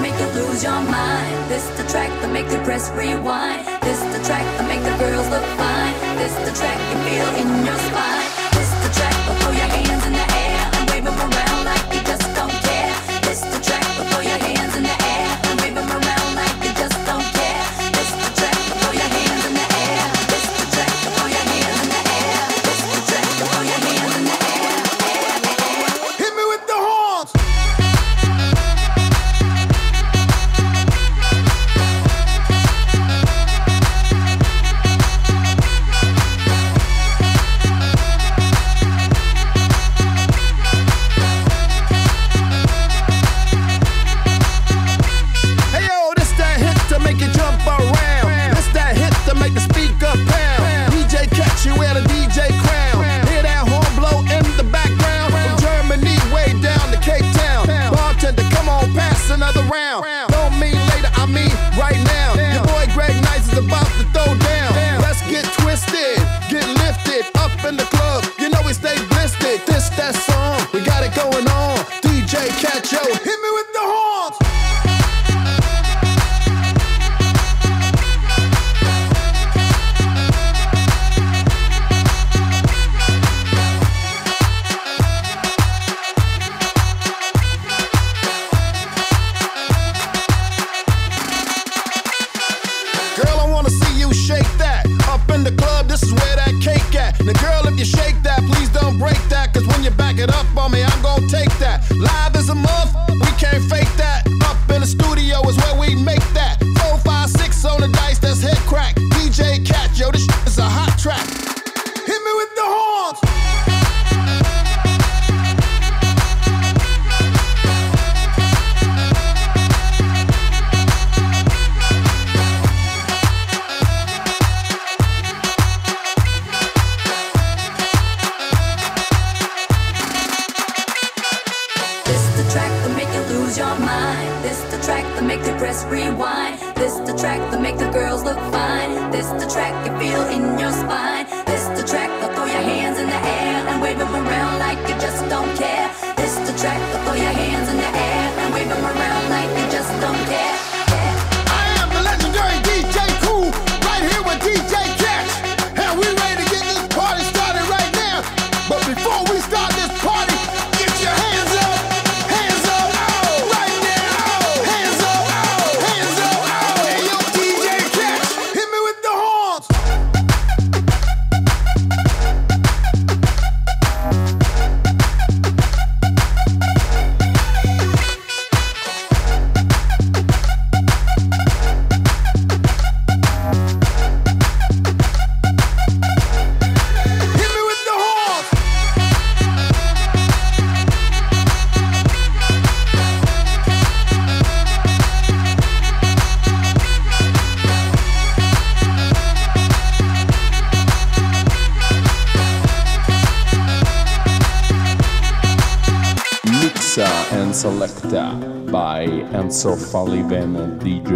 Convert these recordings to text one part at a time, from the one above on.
make you lose your mind. This the track that make you press rewind. This the track that make the girls look fine. This the track you feel in your spine. Now, girl, if you shake that, please don't break that. Cause when you back it up on me, I'm gonna take that. by Enzo Falivene and DJ.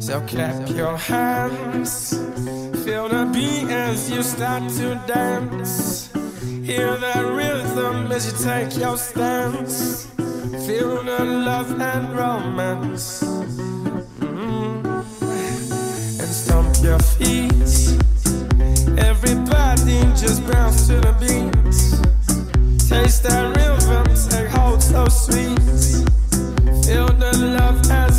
So clap your hands, feel the beat as you start to dance. Hear the rhythm as you take your stance. Feel the love and romance. your feet. Everybody just bounce to the beat. Taste that rhythm, take hold so sweet. Feel the love as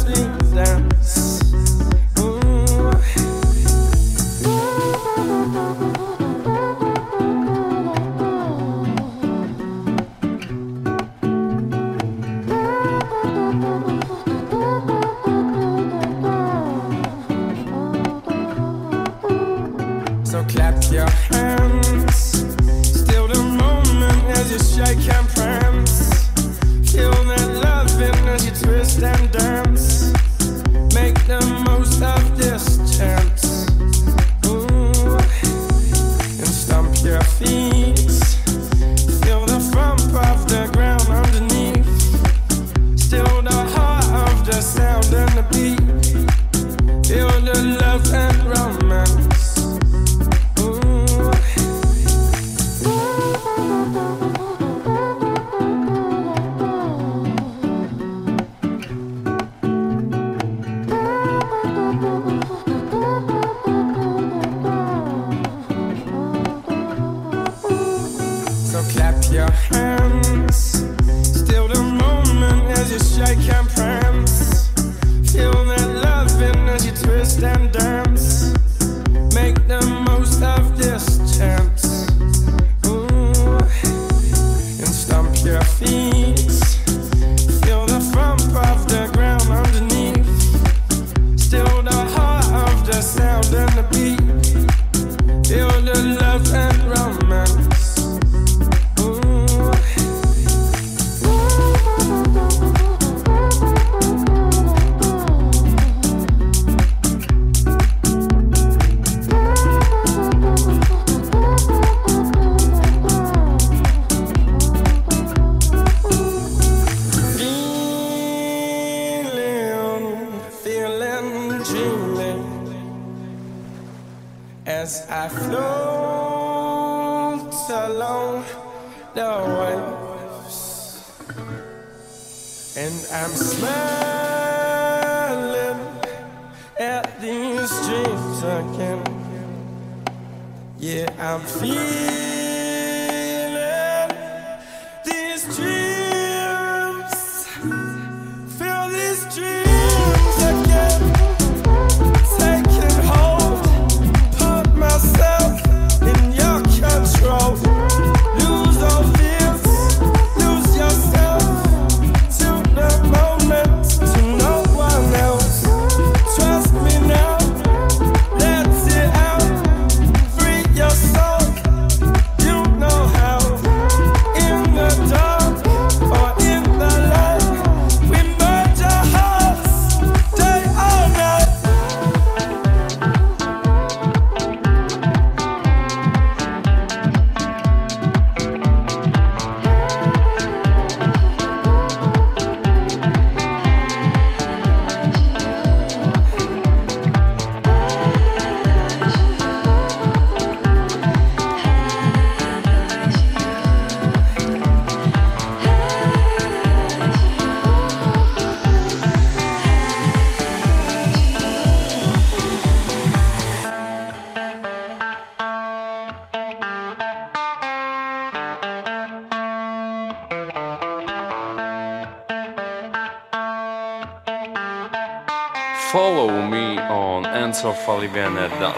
só falei e bem, é dado,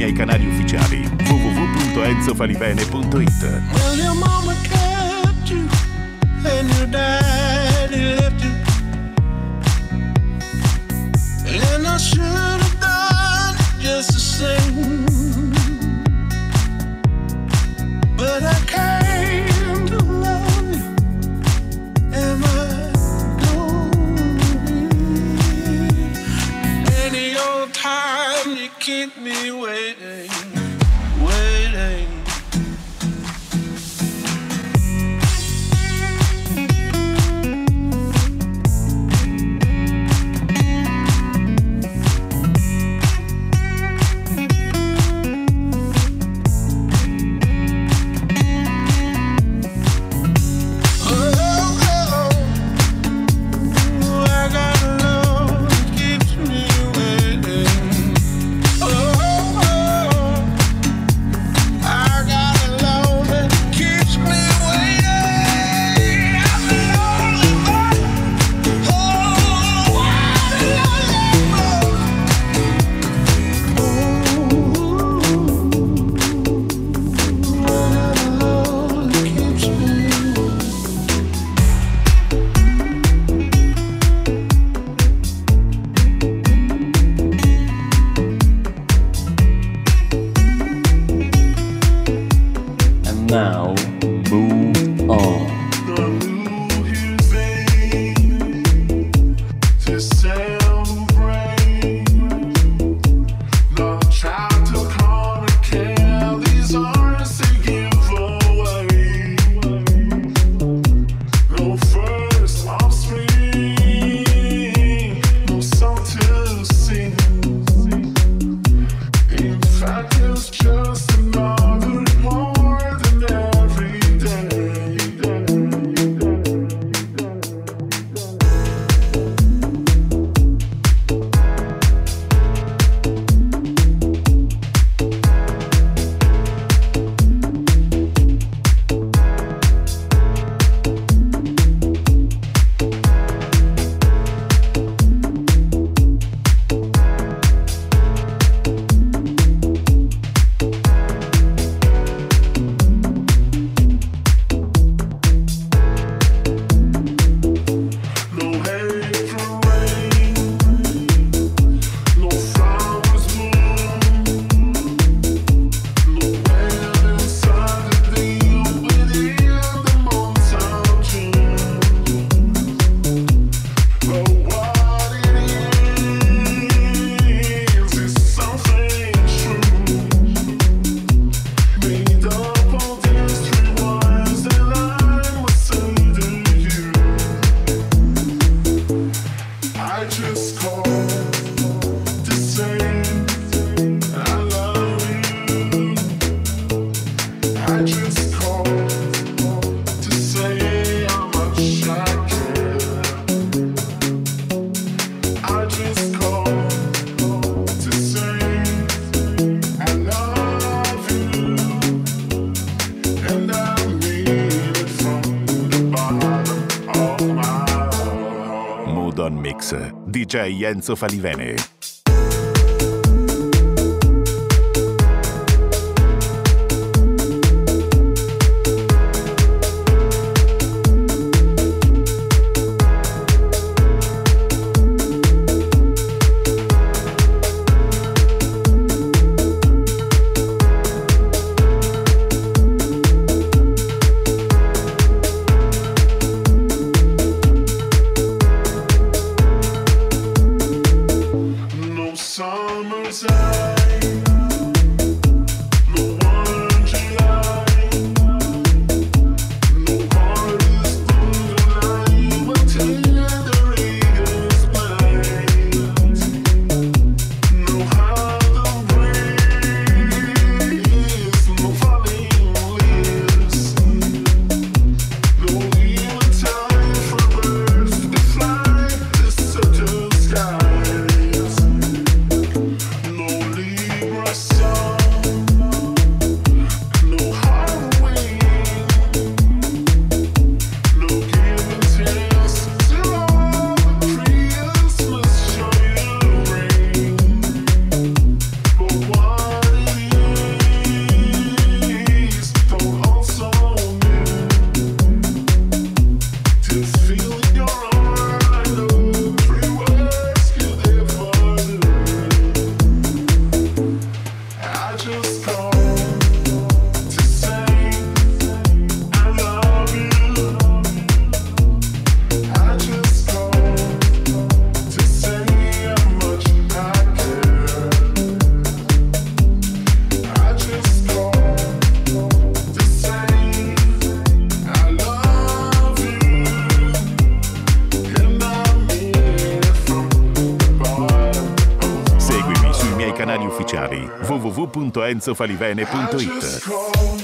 miei canali ufficiali www.enzofalivene.it DJ Enzo Falivene. enzofalivene.it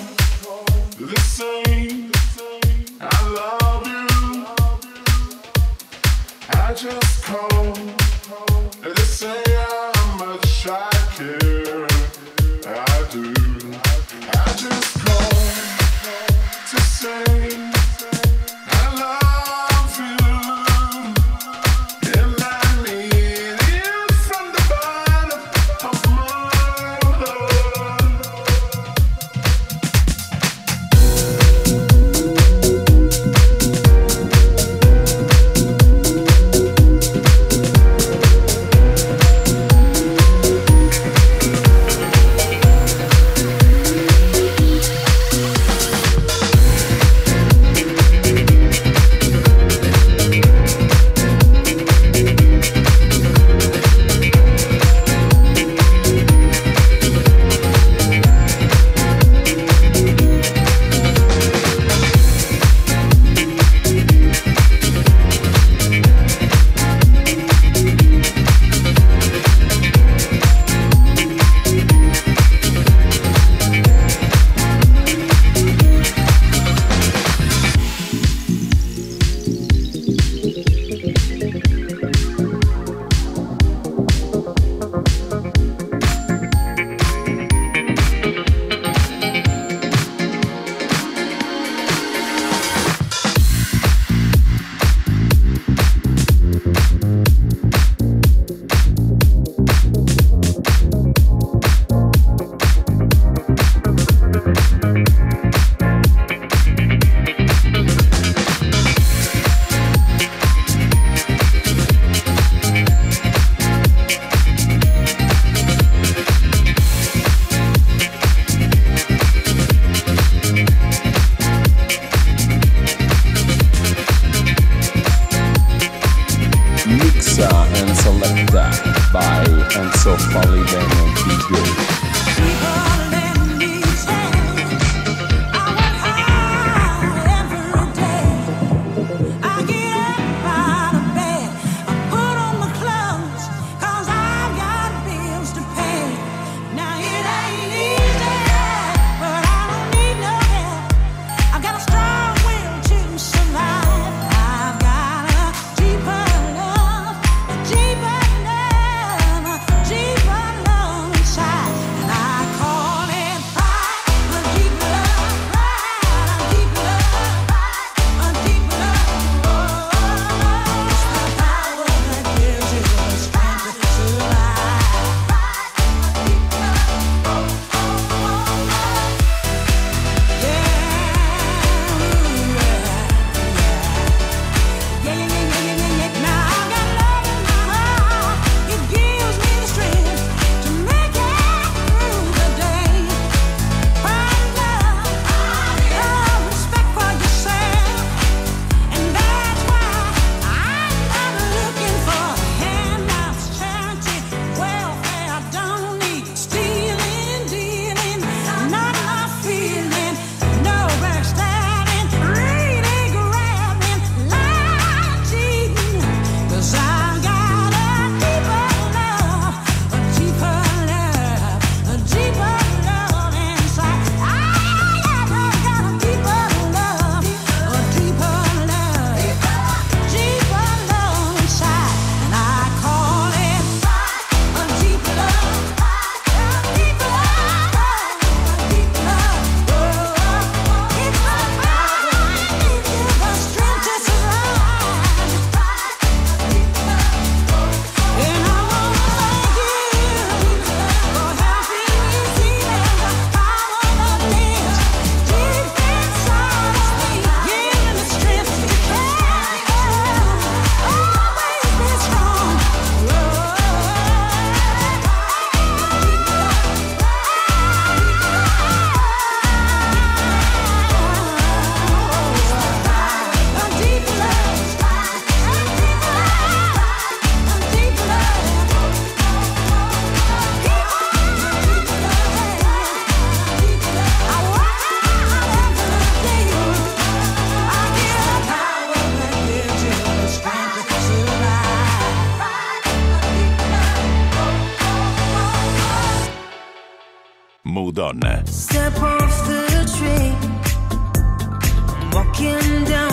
Walking down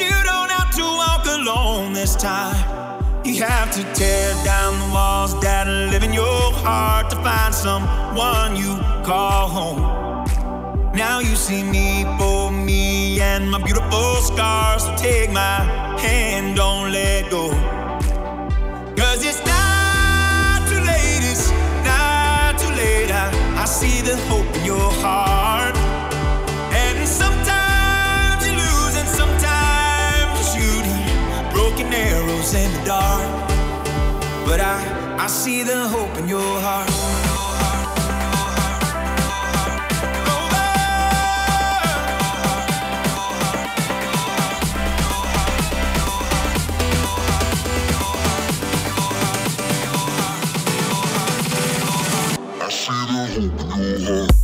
you don't have to walk alone this time. You have to tear down the walls that live in your heart to find someone you call home. Now you see me for me and my beautiful scars. So take my hand, don't let go. Cause it's not too late, it's not too late. I, I see the hope in your heart. shadows in the dark. But I, I see the hope in your heart. I see the hope in your heart.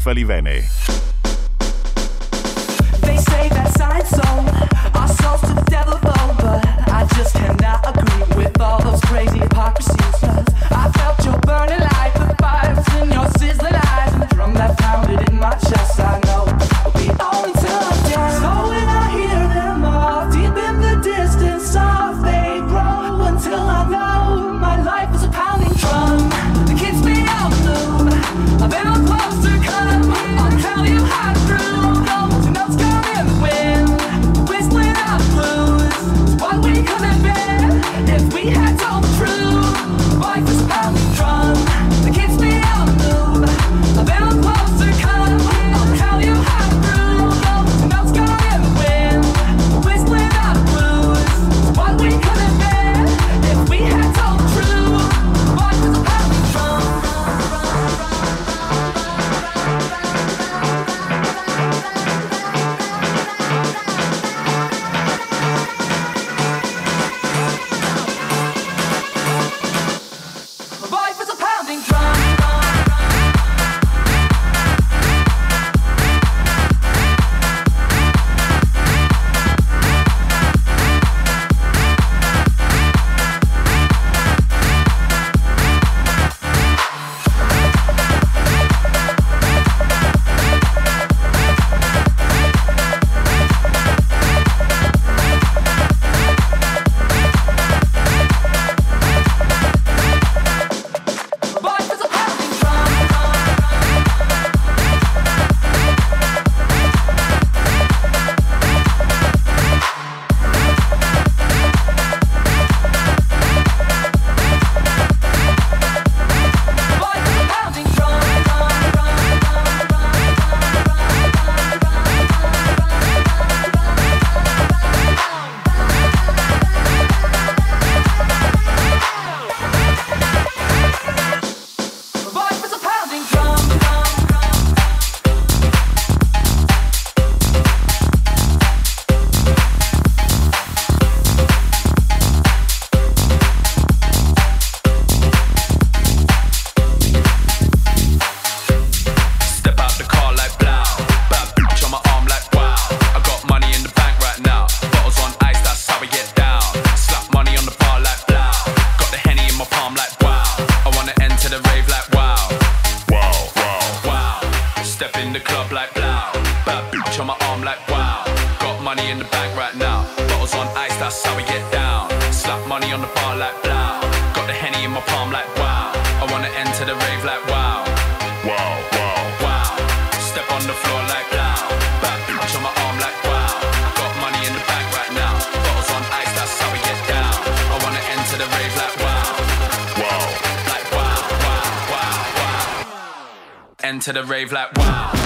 Valley Vene. money on the bar like blah. Got the henny in my palm like wow. I wanna enter the rave like wow. Wow, wow, wow. Step on the floor like blah. Back bitch on my arm like wow. Got money in the bag right now. Bottles on ice, that's how we get down. I wanna enter the rave like wow. Wow. Like wow, wow, wow, wow. Enter the rave like wow.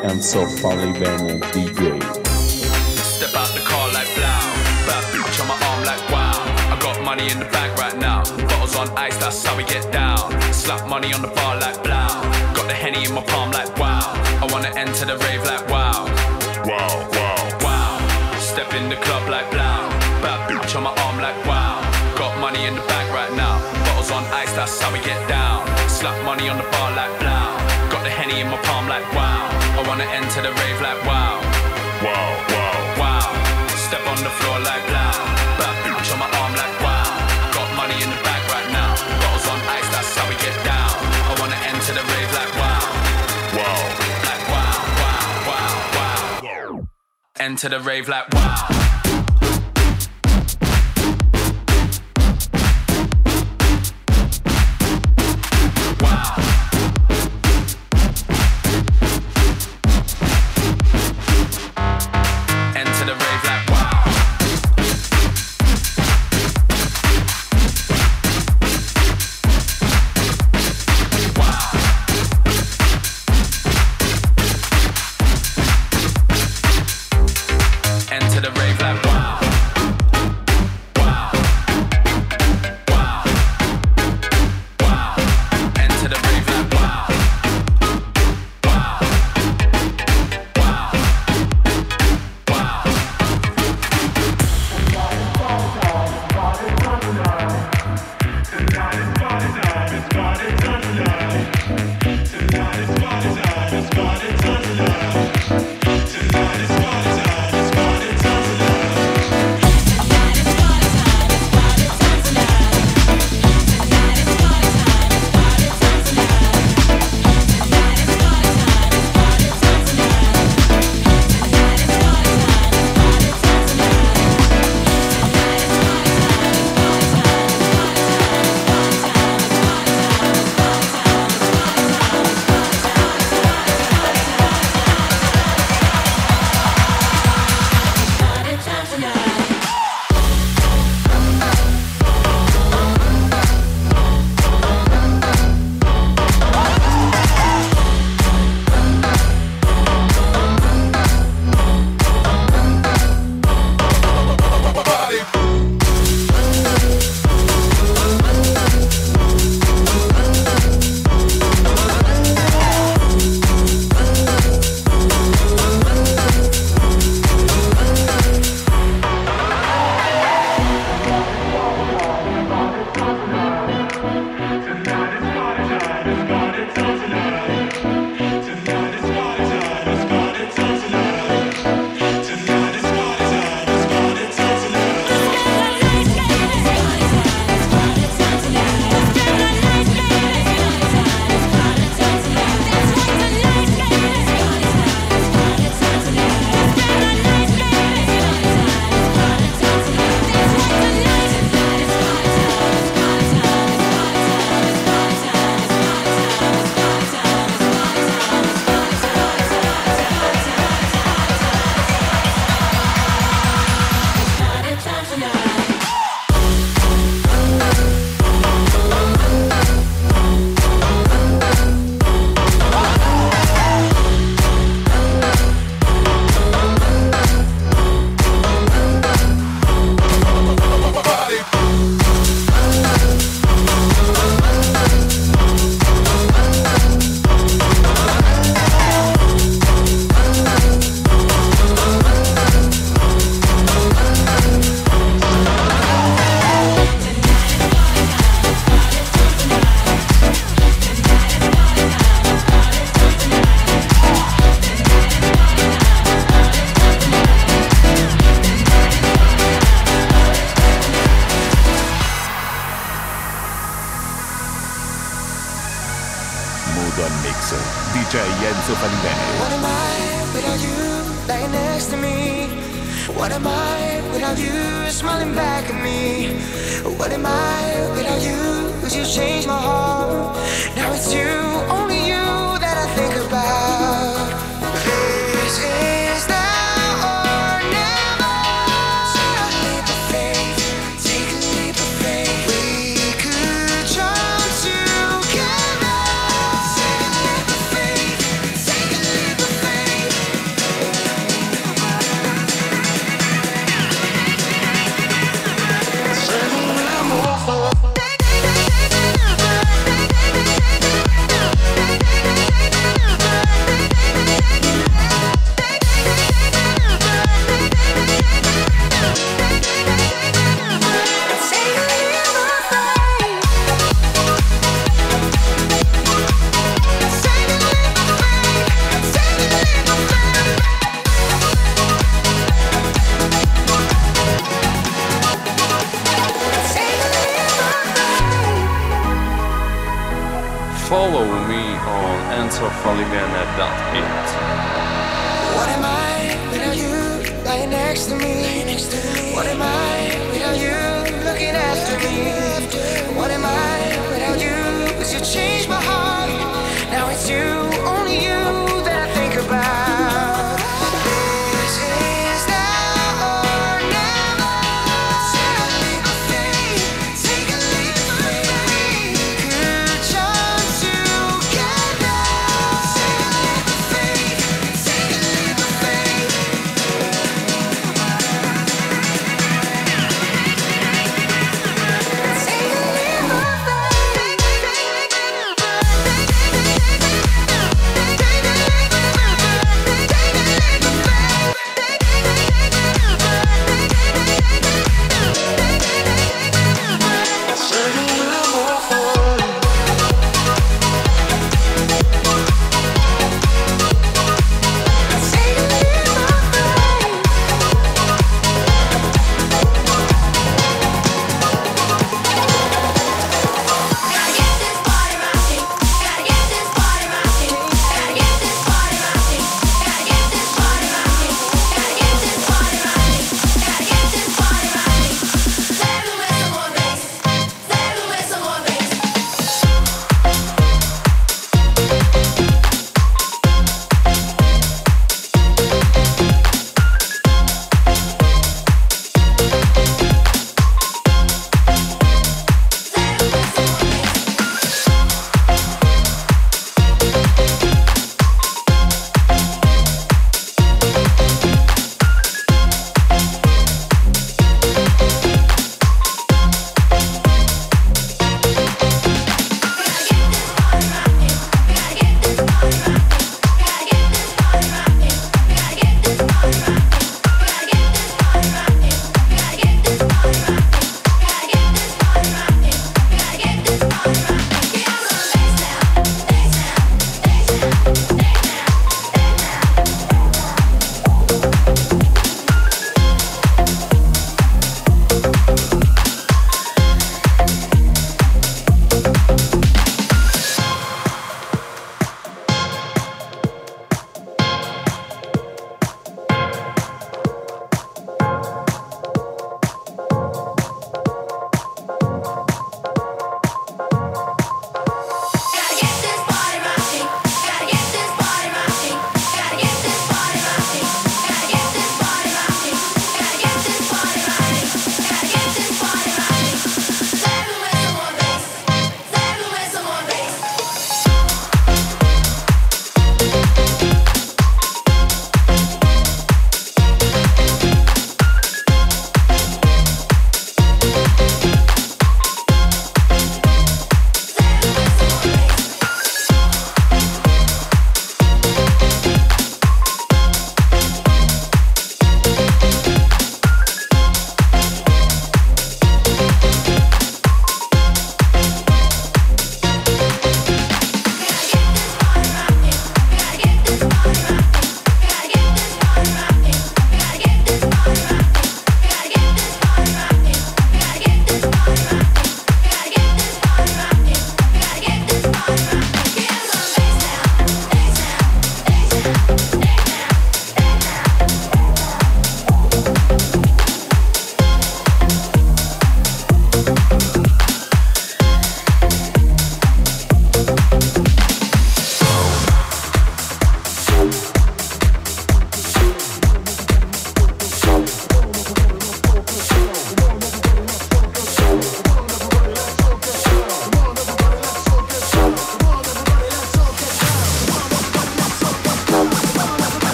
By Enzo Falivene DJ. Step out the car like blow. Bad bitch on my arm like wow. I got money in the bag right now. Bottles on ice, that's how we get down. Slap money on the bar like blow. Got the henny in my palm like wow. I wanna enter the rave like wow. Wow, wow. Wow. Step in the club like blow. Bad bitch on my arm like wow. Got money in the bag right now. Bottles on ice, that's how we get down. Slap money on the bar like blow. Got the henny in my palm wanna enter the rave like wow. Wow, wow. Wow. Step on the floor like blow. Bad bitch on my arm like wow. Got money in the bag right now. Bottles on ice, that's how we get down. I wanna enter the rave like wow. Wow. Like wow, wow, wow, wow. Enter the rave like. Wow.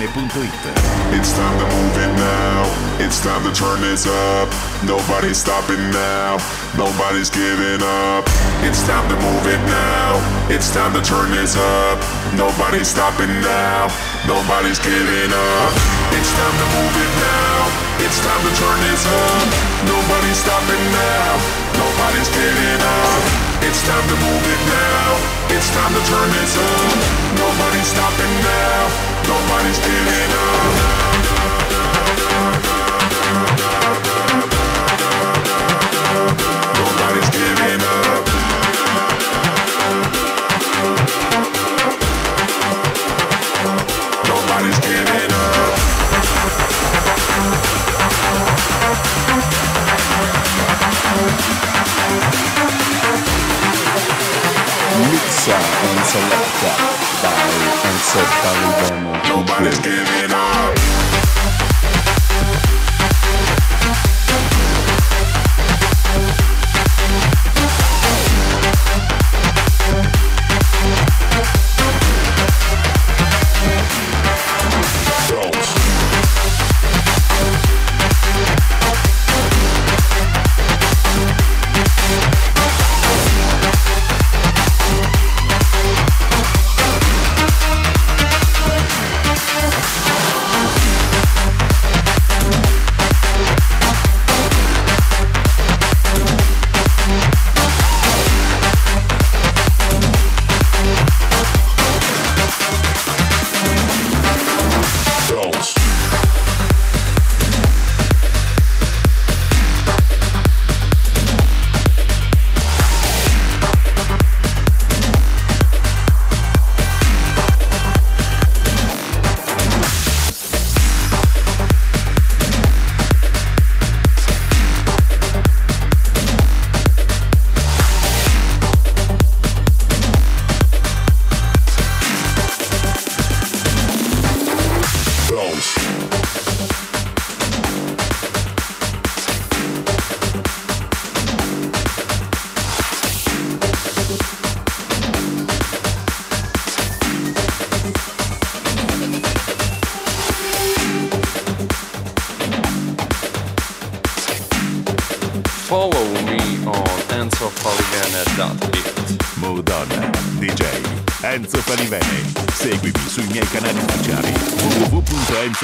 It's time to move it now. It's time to turn this up. Nobody's stopping now. Nobody's giving up. It's time to move it now. It's time to turn this up. Nobody's stopping now. Nobody's giving up. It's time to move it now. It's time to turn this up. Nobody's stopping now. Nobody's giving up. It's time to move it now. It's time to turn this up. Nobody's stopping now. Nobody's giving up. Nobody's giving up. Nobody's giving up. Mixa and selecta by Enzo Nobody's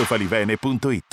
stofalivene.it